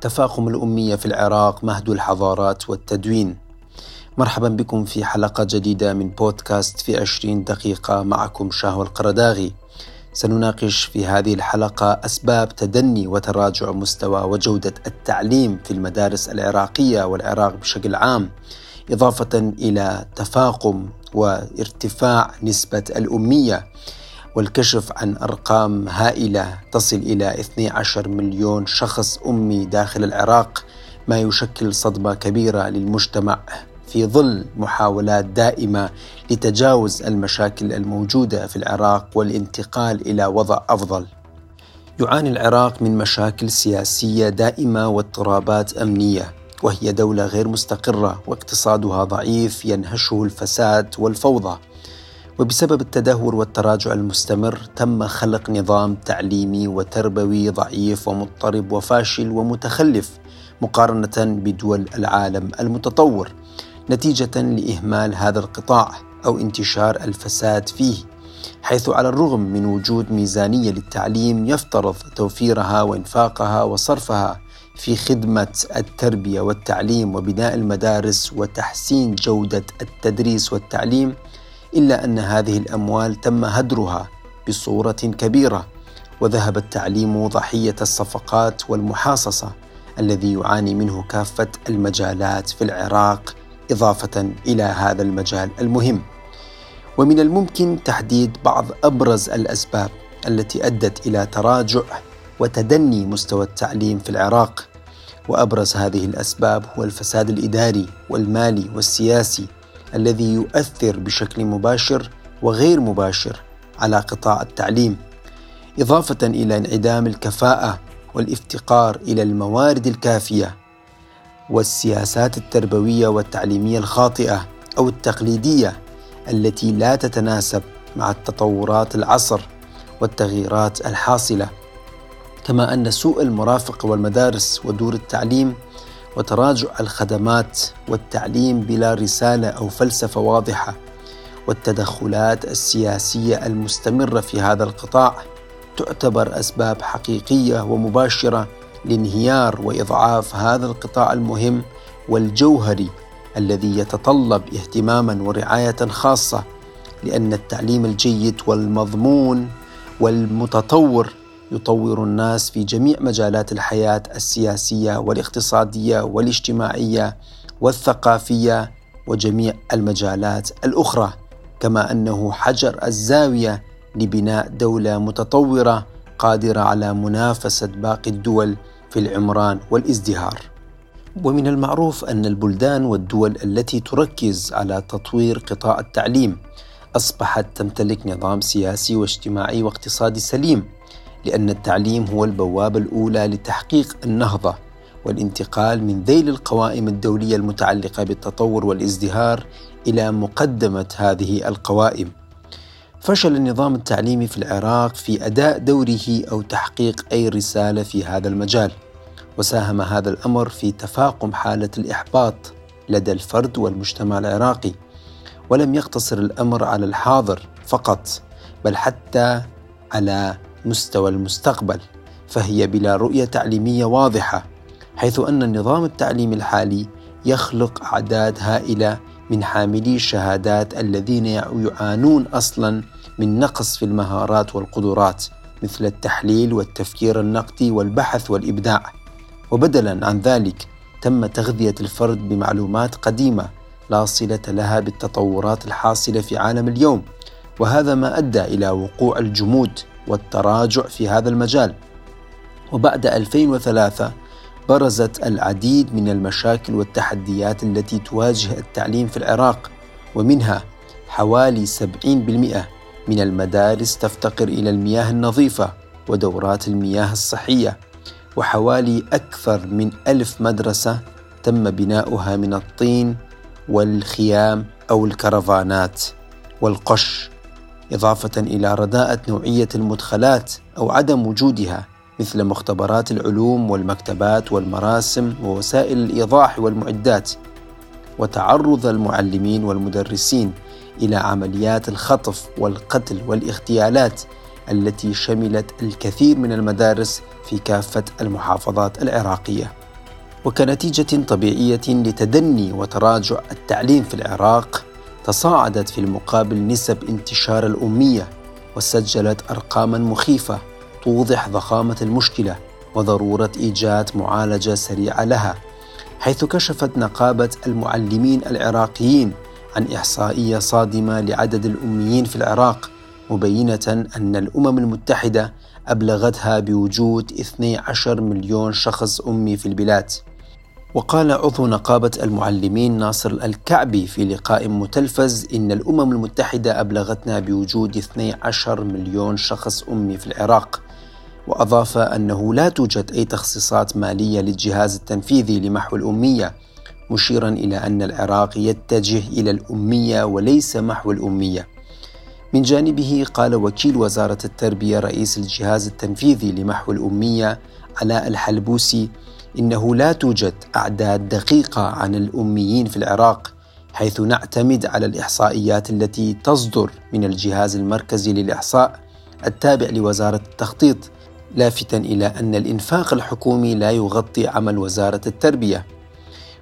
تفاقم الأمية في العراق مهد الحضارات والتدوين. مرحبا بكم في حلقة جديدة من بودكاست في عشرين دقيقة معكم شاهو القرداغي. سنناقش في هذه الحلقة أسباب تدني وتراجع مستوى وجودة التعليم في المدارس العراقية والعراق بشكل عام إضافة إلى تفاقم وارتفاع نسبة الأمية والكشف عن أرقام هائلة تصل إلى 12 مليون شخص أمي داخل العراق ما يشكل صدمة كبيرة للمجتمع في ظل محاولات دائمة لتجاوز المشاكل الموجودة في العراق والانتقال إلى وضع أفضل. يعاني العراق من مشاكل سياسية دائمة واضطرابات أمنية وهي دولة غير مستقرة واقتصادها ضعيف ينهشه الفساد والفوضى. وبسبب التدهور والتراجع المستمر تم خلق نظام تعليمي وتربوي ضعيف ومضطرب وفاشل ومتخلف مقارنة بدول العالم المتطور نتيجة لإهمال هذا القطاع أو انتشار الفساد فيه حيث على الرغم من وجود ميزانية للتعليم يفترض توفيرها وإنفاقها وصرفها في خدمة التربية والتعليم وبناء المدارس وتحسين جودة التدريس والتعليم إلا أن هذه الأموال تم هدرها بصورة كبيرة وذهب التعليم ضحية الصفقات والمحاصصة الذي يعاني منه كافة المجالات في العراق إضافة إلى هذا المجال المهم. ومن الممكن تحديد بعض أبرز الأسباب التي أدت إلى تراجع وتدني مستوى التعليم في العراق. وأبرز هذه الأسباب هو الفساد الإداري والمالي والسياسي الذي يؤثر بشكل مباشر وغير مباشر على قطاع التعليم إضافة إلى انعدام الكفاءة والافتقار إلى الموارد الكافية والسياسات التربوية والتعليمية الخاطئة أو التقليدية التي لا تتناسب مع التطورات العصر والتغييرات الحاصلة كما أن سوء المرافق والمدارس ودور التعليم وتراجع الخدمات والتعليم بلا رسالة أو فلسفة واضحة والتدخلات السياسية المستمرة في هذا القطاع تعتبر أسباب حقيقية ومباشرة لانهيار وإضعاف هذا القطاع المهم والجوهري الذي يتطلب اهتماما ورعاية خاصة لأن التعليم الجيد والمضمون والمتطور يطور الناس في جميع مجالات الحياة السياسية والاقتصادية والاجتماعية والثقافية وجميع المجالات الأخرى كما أنه حجر الزاوية لبناء دولة متطورة قادرة على منافسة باقي الدول في العمران والازدهار. ومن المعروف أن البلدان والدول التي تركز على تطوير قطاع التعليم أصبحت تمتلك نظام سياسي واجتماعي واقتصادي سليم لأن التعليم هو البوابة الأولى لتحقيق النهضة والانتقال من ذيل القوائم الدولية المتعلقة بالتطور والازدهار إلى مقدمة هذه القوائم. فشل النظام التعليمي في العراق في أداء دوره أو تحقيق أي رسالة في هذا المجال، وساهم هذا الأمر في تفاقم حالة الإحباط لدى الفرد والمجتمع العراقي، ولم يقتصر الأمر على الحاضر فقط، بل حتى على مستوى المستقبل فهي بلا رؤية تعليمية واضحة حيث أن النظام التعليمي الحالي يخلق اعداد هائله من حاملي الشهادات الذين يعانون أصلا من نقص في المهارات والقدرات مثل التحليل والتفكير النقدي والبحث والإبداع. وبدلا عن ذلك تم تغذية الفرد بمعلومات قديمة لا صلة لها بالتطورات الحاصلة في عالم اليوم وهذا ما أدى إلى وقوع الجمود والتراجع في هذا المجال. وبعد 2003 برزت العديد من المشاكل والتحديات التي تواجه التعليم في العراق ومنها حوالي 70% من المدارس تفتقر إلى المياه النظيفة ودورات المياه الصحية وحوالي أكثر من ألف مدرسة تم بناؤها من الطين والخيام أو الكرفانات والقش. إضافة إلى رداءة نوعية المدخلات أو عدم وجودها مثل مختبرات العلوم والمكتبات والمراسم ووسائل الإيضاح والمعدات وتعرض المعلمين والمدرسين إلى عمليات الخطف والقتل والاغتيالات التي شملت الكثير من المدارس في كافة المحافظات العراقية. وكنتيجة طبيعية لتدني وتراجع التعليم في العراق تصاعدت في المقابل نسب انتشار الأمية وسجلت أرقاما مخيفة توضح ضخامة المشكلة وضرورة إيجاد معالجة سريعة لها حيث كشفت نقابة المعلمين العراقيين عن إحصائية صادمة لعدد الأميين في العراق مبينة أن الأمم المتحدة أبلغتها بوجود 12 مليون شخص أمي في البلاد. وقال عضو نقابة المعلمين ناصر الكعبي في لقاء متلفز إن الأمم المتحدة أبلغتنا بوجود 12 مليون شخص أمي في العراق وأضاف أنه لا توجد أي تخصيصات مالية للجهاز التنفيذي لمحو الأمية مشيرا إلى أن العراق يتجه إلى الأمية وليس محو الأمية. من جانبه قال وكيل وزارة التربية رئيس الجهاز التنفيذي لمحو الأمية علاء الحلبوسي إنه لا توجد أعداد دقيقة عن الأميين في العراق حيث نعتمد على الإحصائيات التي تصدر من الجهاز المركزي للإحصاء التابع لوزارة التخطيط لافتا إلى أن الإنفاق الحكومي لا يغطي عمل وزارة التربية.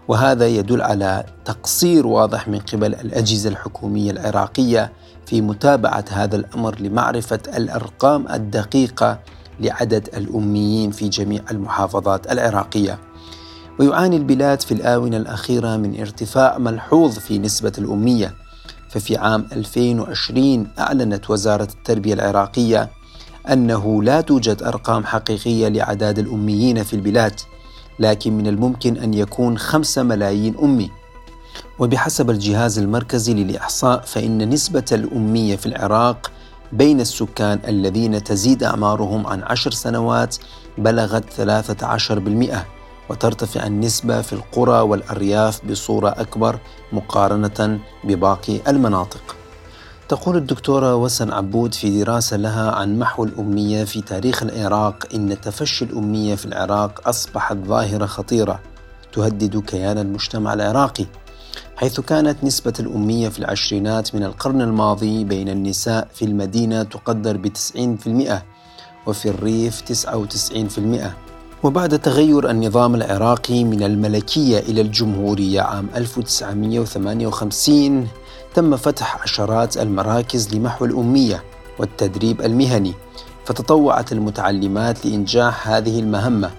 وهذا يدل على تقصير واضح من قبل الأجهزة الحكومية العراقية في متابعة هذا الأمر لمعرفة الأرقام الدقيقة لعدد الأميين في جميع المحافظات العراقية. ويعاني البلاد في الآونة الأخيرة من ارتفاع ملحوظ في نسبة الأمية. ففي عام 2020 أعلنت وزارة التربية العراقية أنه لا توجد أرقام حقيقية لأعداد الأميين في البلاد لكن من الممكن أن يكون خمسة ملايين أمي. وبحسب الجهاز المركزي للإحصاء فإن نسبة الأمية في العراق بين السكان الذين تزيد أعمارهم عن عشر سنوات بلغت 13% وترتفع النسبة في القرى والأرياف بصورة أكبر مقارنة بباقي المناطق. تقول الدكتورة وسن عبود في دراسة لها عن محو الأمية في تاريخ العراق إن تفشي الأمية في العراق أصبحت ظاهرة خطيرة تهدد كيان المجتمع العراقي. حيث كانت نسبة الأمية في العشرينات من القرن الماضي بين النساء في المدينة تقدر ب 90% وفي الريف 99% وبعد تغير النظام العراقي من الملكية إلى الجمهورية عام 1958 تم فتح عشرات المراكز لمحو الأمية والتدريب المهني فتطوعت المتعلمات لإنجاح هذه المهمة.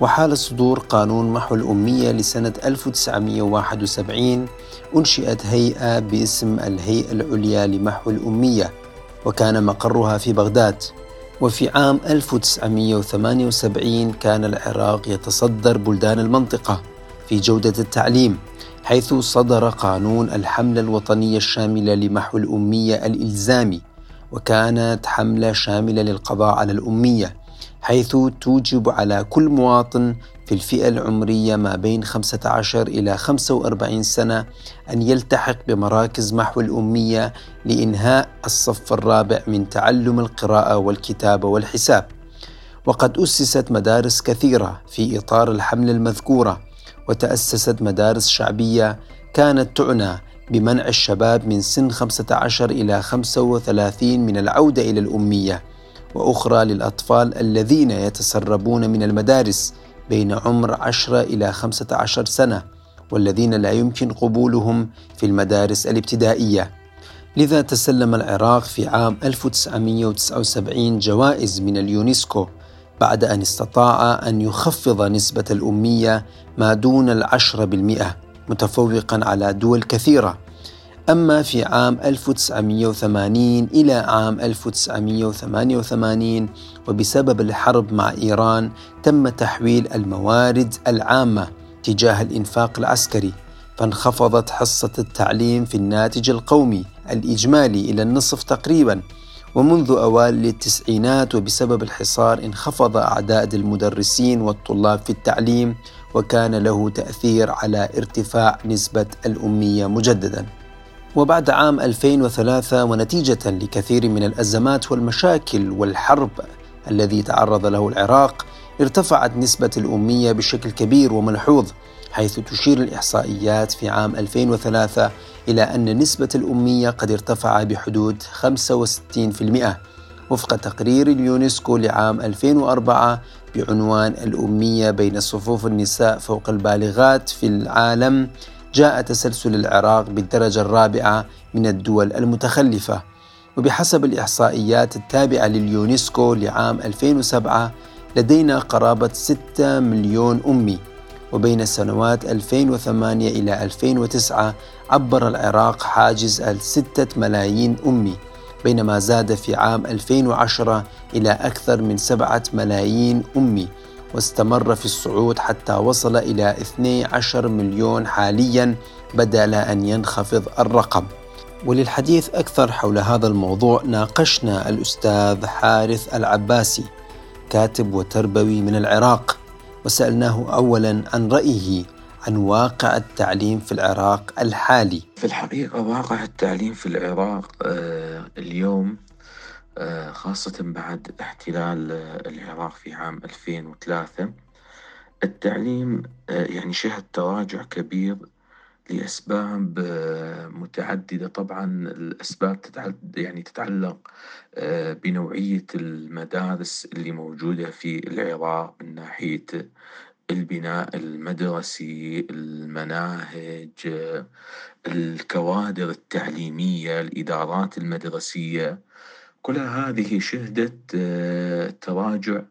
وحال صدور قانون محو الأمية لسنة 1971 أنشئت هيئة باسم الهيئة العليا لمحو الأمية وكان مقرها في بغداد. وفي عام 1978 كان العراق يتصدر بلدان المنطقة في جودة التعليم حيث صدر قانون الحملة الوطنية الشاملة لمحو الأمية الإلزامي وكانت حملة شاملة للقضاء على الأمية. حيث توجب على كل مواطن في الفئة العمرية ما بين 15 إلى 45 سنة أن يلتحق بمراكز محو الأمية لإنهاء الصف الرابع من تعلم القراءة والكتابة والحساب. وقد أسست مدارس كثيرة في إطار الحملة المذكورة وتأسست مدارس شعبية كانت تعنى بمنع الشباب من سن 15 إلى 35 من العودة إلى الأمية وأخرى للأطفال الذين يتسربون من المدارس بين عمر 10 إلى 15 سنة والذين لا يمكن قبولهم في المدارس الابتدائية. لذا تسلم العراق في عام 1979 جوائز من اليونسكو بعد أن استطاع أن يخفض نسبة الأمية ما دون العشرة بالمئة متفوقا على دول كثيرة. أما في عام 1980 إلى عام 1988 وبسبب الحرب مع إيران تم تحويل الموارد العامة تجاه الإنفاق العسكري فانخفضت حصة التعليم في الناتج القومي الإجمالي إلى النصف تقريبا ومنذ أوائل التسعينات وبسبب الحصار انخفض أعداد المدرسين والطلاب في التعليم وكان له تأثير على ارتفاع نسبة الأمية مجددا. وبعد عام 2003 ونتيجة لكثير من الأزمات والمشاكل والحرب الذي تعرض له العراق ارتفعت نسبة الأمية بشكل كبير وملحوظ حيث تشير الإحصائيات في عام 2003 إلى أن نسبة الأمية قد ارتفع بحدود 65% وفق تقرير اليونسكو لعام 2004 بعنوان الأمية بين صفوف النساء فوق البالغات في العالم جاء تسلسل العراق بالدرجة الرابعة من الدول المتخلفة. وبحسب الإحصائيات التابعة لليونسكو لعام 2007 لدينا قرابة 6 مليون أمي. وبين السنوات 2008 إلى 2009 عبر العراق حاجز الستة ملايين أمي. بينما زاد في عام 2010 إلى أكثر من سبعة ملايين أمي. واستمر في الصعود حتى وصل إلى 12 مليون حاليا بدل أن ينخفض الرقم. وللحديث أكثر حول هذا الموضوع ناقشنا الأستاذ حارث العباسي كاتب وتربوي من العراق وسألناه أولا عن رأيه عن واقع التعليم في العراق الحالي. في الحقيقة واقع التعليم في العراق آه، اليوم خاصة بعد احتلال العراق في عام 2003 التعليم آه، يعني شهد تراجع كبير لأسباب متعددة. طبعا الأسباب يعني تتعلق بنوعية المدارس اللي موجودة في العراق من ناحية البناء المدرسي المناهج الكوادر التعليمية الإدارات المدرسية. كل هذه شهدت آه، تراجع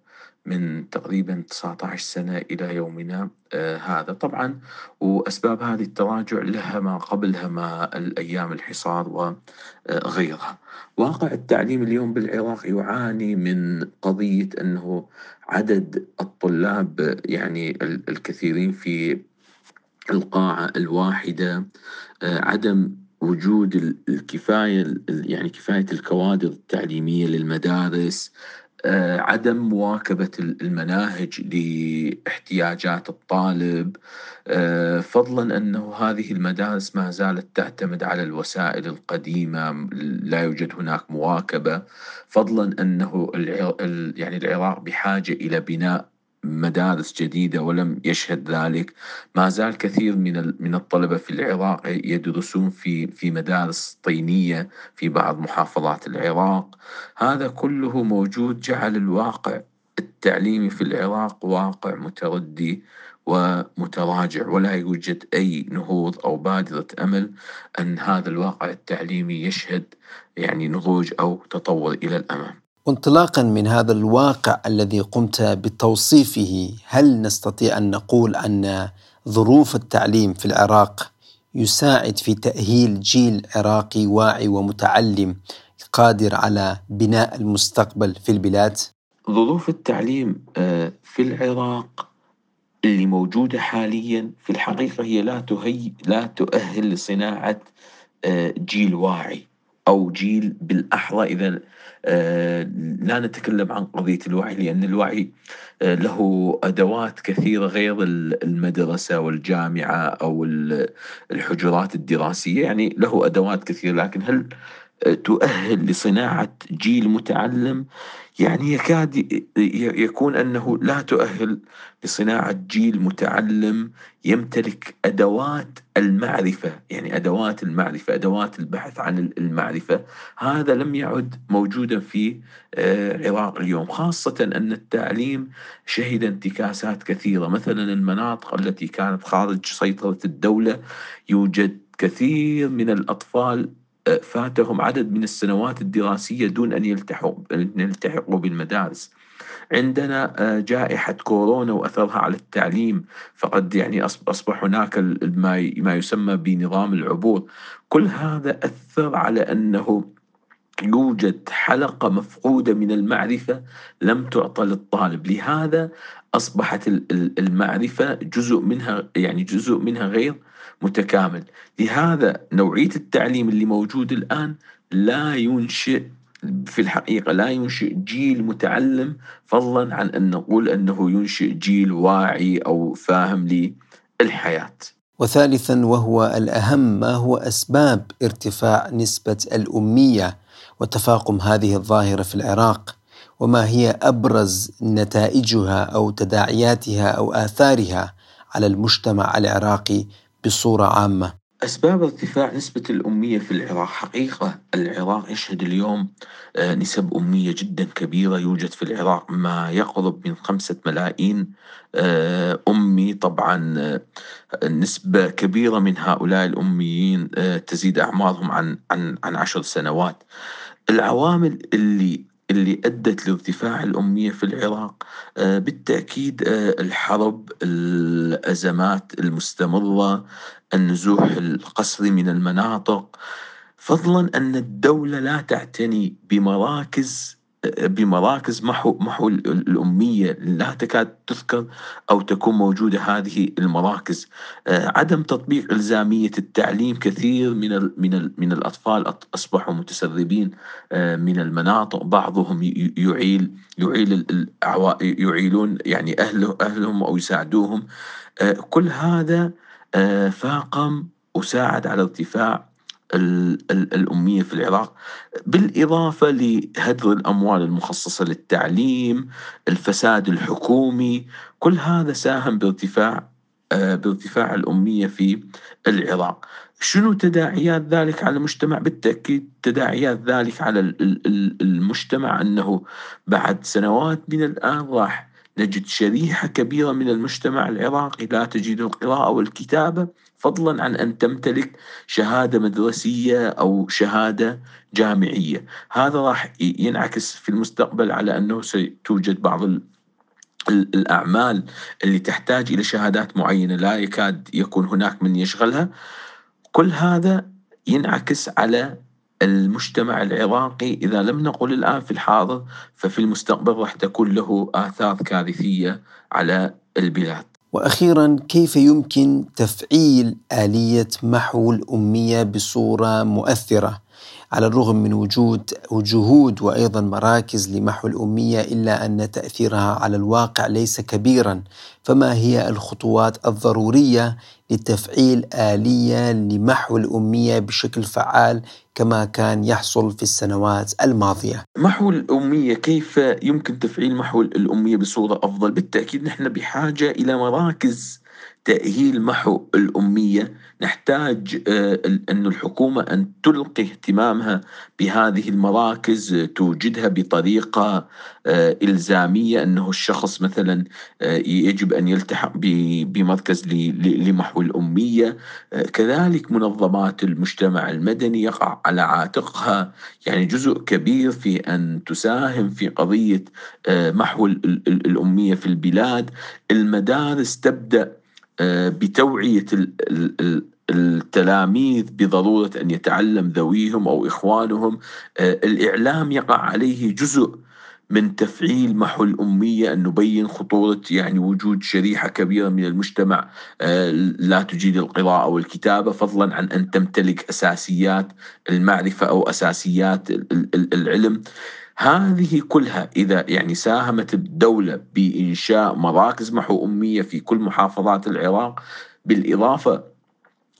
من تقريبا 19 سنة إلى يومنا آه، هذا. طبعا وأسباب هذه التراجع لها ما قبلها ما الأيام الحصار وغيرها واقع التعليم اليوم بالعراق يعاني من قضية أنه عدد الطلاب يعني الكثيرين في القاعة الواحدة آه، عدم وجود الكفاية يعني كفاية الكوادر التعليمية للمدارس آه، عدم مواكبة المناهج لاحتياجات الطالب آه، فضلا أنه هذه المدارس ما زالت تعتمد على الوسائل القديمة لا يوجد هناك مواكبة فضلا أنه يعني العراق بحاجة إلى بناء مدارس جديدة ولم يشهد ذلك. ما زال كثير من من الطلبة في العراق يدرسون في في مدارس طينية في بعض محافظات العراق. هذا كله موجود جعل الواقع التعليمي في العراق واقع متردي ومتراجع ولا يوجد أي نهوض أو بادرة أمل أن هذا الواقع التعليمي يشهد يعني نضوج أو تطور إلى الأمام. وانطلاقا من هذا الواقع الذي قمت بتوصيفه هل نستطيع أن نقول أن ظروف التعليم في العراق يساعد في تأهيل جيل عراقي واعي ومتعلم قادر على بناء المستقبل في البلاد؟ ظروف التعليم آه، في العراق اللي موجودة حاليا في الحقيقة هي لا تهي لا تؤهل لصناعة آه، جيل واعي أو جيل بالأحرى إذا لا نتكلم عن قضية الوعي لأن الوعي آه، له أدوات كثيرة غير المدرسة والجامعة أو الحجرات الدراسية يعني له أدوات كثيرة. لكن هل تؤهل لصناعة جيل متعلم يعني يكاد يكون أنه لا تؤهل لصناعة جيل متعلم يمتلك أدوات المعرفة يعني أدوات المعرفة أدوات البحث عن المعرفة. هذا لم يعد موجودا في آه، عراق اليوم خاصة أن التعليم شهد انتكاسات كثيرة. مثلا المناطق التي كانت خارج سيطرة الدولة يوجد كثير من الأطفال فاتهم عدد من السنوات الدراسية دون أن يلتحقوا يلتحقوا بالمدارس. عندنا آه، جائحة كورونا وأثرها على التعليم. فقد يعني أصبح هناك ما يسمى بنظام العبور. كل هذا أثر على أنه يوجد حلقة مفقودة من المعرفة لم تعطى للطالب. لهذا أصبحت المعرفة جزء منها يعني جزء منها غير متكامل. لهذا نوعية التعليم اللي موجود الآن لا ينشئ في الحقيقة لا ينشئ جيل متعلم فضلا عن أن نقول أنه ينشئ جيل واعي أو فاهم للحياة. وثالثا وهو الأهم ما هو أسباب ارتفاع نسبة الأمية وتفاقم هذه الظاهرة في العراق؟ وما هي أبرز نتائجها أو تداعياتها أو آثارها على المجتمع العراقي بصورة عامة. أسباب ارتفاع نسبة الأمية في العراق حقيقة. العراق يشهد اليوم آه، نسب أمية جدا كبيرة. يوجد في العراق ما يقرب من خمسة ملايين آه، أمي. طبعا آه، نسبة كبيرة من هؤلاء الأميين تزيد أعمارهم عن عن عن عشر سنوات. العوامل اللي اللي أدت لارتفاع الأمية في العراق بالتأكيد الحرب الأزمات المستمرة النزوح القسري من المناطق. فضلا أن الدولة لا تعتني بمراكز بمراكز محو محو الأمية لا تكاد تذكر أو تكون موجودة هذه المراكز. عدم تطبيق إلزامية التعليم كثير من ال من ال من الأطفال أصبحوا متسربين من المناطق. بعضهم يعيل يعيل يعيلون يعني أهله أهلهم أو يساعدوهم. كل هذا آه، فاقم وساعد على ارتفاع الأمية في العراق بالإضافة لهدر الأموال المخصصة للتعليم الفساد الحكومي كل هذا ساهم بارتفاع آه، بارتفاع الأمية في العراق. شنو تداعيات ذلك على المجتمع؟ بالتأكيد تداعيات ذلك على المجتمع أنه بعد سنوات من الآن راح نجد شريحة كبيرة من المجتمع العراقي لا تجيد القراءة والكتابة فضلا عن أن تمتلك شهادة مدرسية أو شهادة جامعية. هذا راح ينعكس في المستقبل على أنه ستوجد بعض الأعمال اللي تحتاج إلى شهادات معينة لا يكاد يكون هناك من يشغلها. كل هذا ينعكس على المجتمع العراقي إذا لم نقل الآن في الحاضر ففي المستقبل راح تكون له آثار كارثية على البلاد. وأخيرا كيف يمكن تفعيل آلية محو الأمية بصورة مؤثرة؟ على الرغم من وجود جهود وأيضا مراكز لمحو الأمية إلا أن تأثيرها على الواقع ليس كبيرا فما هي الخطوات الضرورية لتفعيل آلية لمحو الأمية بشكل فعال كما كان يحصل في السنوات الماضية. محو الأمية كيف يمكن تفعيل محو الأمية بصورة أفضل؟ بالتأكيد نحن بحاجة إلى مراكز تأهيل محو الأمية نحتاج آه، أن الحكومة أن تلقي اهتمامها بهذه المراكز توجدها بطريقة آه، إلزامية أنه الشخص مثلا آه، يجب أن يلتحق بمركز لمحو الأمية. كذلك منظمات المجتمع المدني يقع على عاتقها. يعني جزء كبير في أن تساهم في قضية محو الأمية في البلاد. المدارس تبدأ آه، بتوعية التلاميذ بضرورة أن يتعلم ذويهم أو إخوانهم. آه، الإعلام يقع عليه جزء من تفعيل محو الأمية أن نبين خطورة يعني وجود شريحة كبيرة من المجتمع. آه، لا تجيد القراءة والكتابة فضلا عن أن تمتلك أساسيات المعرفة أو أساسيات العلم. هذه كلها إذا يعني ساهمت الدولة بإنشاء مراكز محو أمية في كل محافظات العراق بالإضافة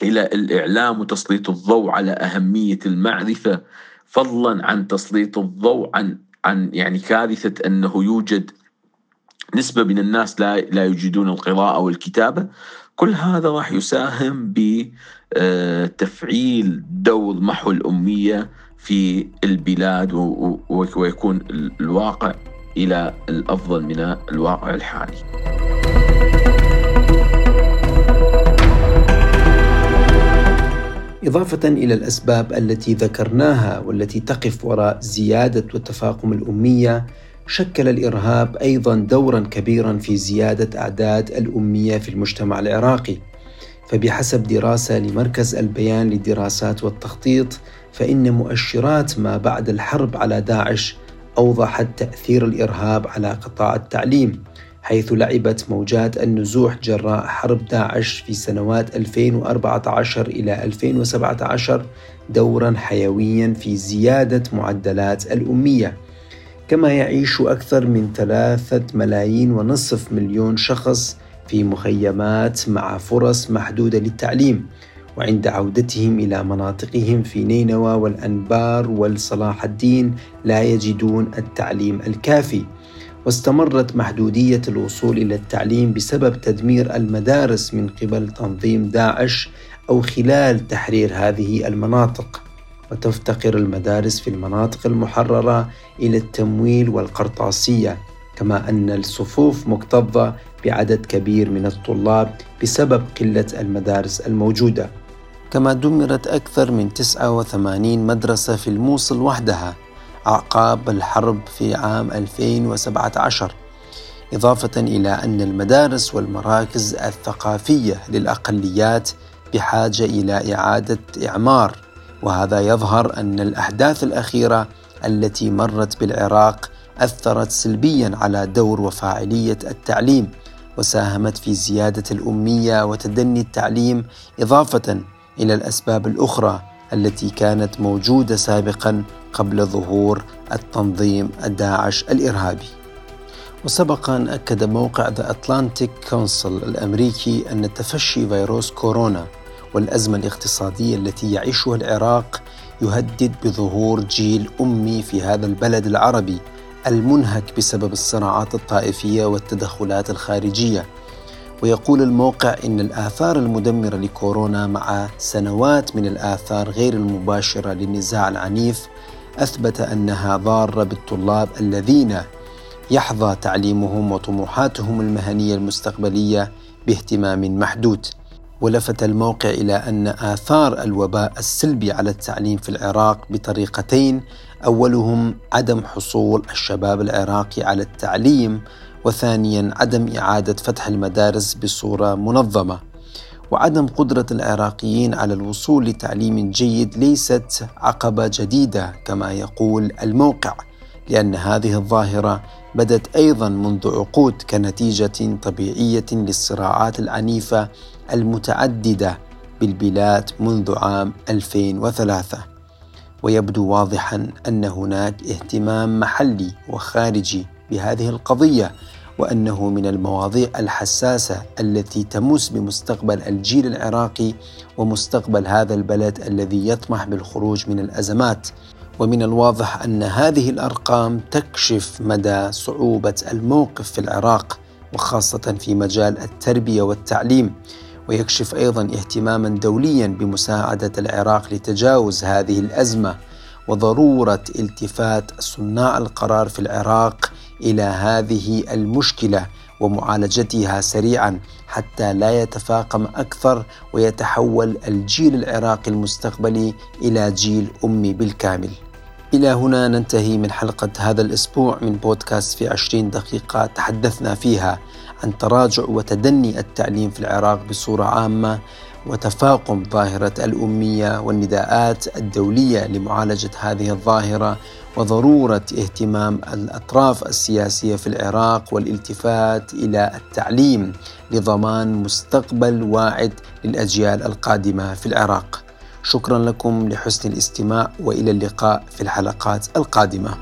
إلى الإعلام وتسليط الضوء على أهمية المعرفة فضلا عن تسليط الضوء عن عن يعني كارثة أنه يوجد نسبة من الناس لا لا يجيدون القراءة والكتابة كل هذا راح يساهم بتفعيل دور محو الأمية في البلاد ويكون الواقع إلى الأفضل من الواقع الحالي. إضافة إلى الأسباب التي ذكرناها والتي تقف وراء زيادة وتفاقم الأمية شكل الإرهاب أيضا دورا كبيرا في زيادة أعداد الأمية في المجتمع العراقي. فبحسب دراسة لمركز البيان للدراسات والتخطيط فإن مؤشرات ما بعد الحرب على داعش أوضحت تأثير الإرهاب على قطاع التعليم حيث لعبت موجات النزوح جراء حرب داعش في سنوات 2014 إلى 2017 دورا حيويا في زيادة معدلات الأمية. كما يعيش أكثر من ثلاثة ملايين ونصف مليون شخص في مخيمات مع فرص محدودة للتعليم وعند عودتهم إلى مناطقهم في نينوى والأنبار والصلاح الدين لا يجدون التعليم الكافي. واستمرت محدودية الوصول إلى التعليم بسبب تدمير المدارس من قبل تنظيم داعش أو خلال تحرير هذه المناطق. وتفتقر المدارس في المناطق المحررة إلى التمويل والقرطاسية كما أن الصفوف مكتظة بعدد كبير من الطلاب بسبب قلة المدارس الموجودة. كما دمرت أكثر من 89 مدرسة في الموصل وحدها أعقاب الحرب في عام 2017 إضافة إلى أن المدارس والمراكز الثقافية للأقليات بحاجة إلى إعادة إعمار وهذا يظهر أن الأحداث الأخيرة التي مرت بالعراق أثرت سلبيا على دور وفاعلية التعليم. وساهمت في زيادة الأمية وتدني التعليم إضافة إلى الأسباب الأخرى التي كانت موجودة سابقا قبل ظهور التنظيم الداعش الإرهابي. وسبق أن أكد موقع The Atlantic Council الأمريكي أن تفشي فيروس كورونا والأزمة الاقتصادية التي يعيشها العراق يهدد بظهور جيل أمي في هذا البلد العربي المنهك بسبب الصراعات الطائفية والتدخلات الخارجية. ويقول الموقع إن الآثار المدمرة لكورونا مع سنوات من الآثار غير المباشرة للنزاع العنيف أثبت أنها ضارة بالطلاب الذين يحظى تعليمهم وطموحاتهم المهنية المستقبلية باهتمام محدود. ولفت الموقع إلى أن آثار الوباء السلبي على التعليم في العراق بطريقتين أولهم عدم حصول الشباب العراقي على التعليم وثانيا عدم إعادة فتح المدارس بصورة منظمة. وعدم قدرة العراقيين على الوصول لتعليم جيد ليست عقبة جديدة كما يقول الموقع لأن هذه الظاهرة بدت أيضا منذ عقود كنتيجة طبيعية للصراعات العنيفة المتعددة بالبلاد منذ عام 2003 ويبدو واضحا أن هناك اهتمام محلي وخارجي بهذه القضية وأنه من المواضيع الحساسة التي تمس بمستقبل الجيل العراقي ومستقبل هذا البلد الذي يطمح بالخروج من الأزمات. ومن الواضح أن هذه الأرقام تكشف مدى صعوبة الموقف في العراق وخاصة في مجال التربية والتعليم. ويكشف أيضا اهتماما دوليا بمساعدة العراق لتجاوز هذه الأزمة وضرورة التفات صناع القرار في العراق إلى هذه المشكلة ومعالجتها سريعا حتى لا يتفاقم أكثر ويتحول الجيل العراقي المستقبلي إلى جيل أمي بالكامل. إلى هنا ننتهي من حلقة هذا الأسبوع من بودكاست في عشرين دقيقة تحدثنا فيها عن تراجع وتدني التعليم في العراق بصورة عامة وتفاقم ظاهرة الأمية والنداءات الدولية لمعالجة هذه الظاهرة وضرورة اهتمام الأطراف السياسية في العراق والالتفات إلى التعليم لضمان مستقبل واعد للأجيال القادمة في العراق. شكرا لكم لحسن الاستماع وإلى اللقاء في الحلقات القادمة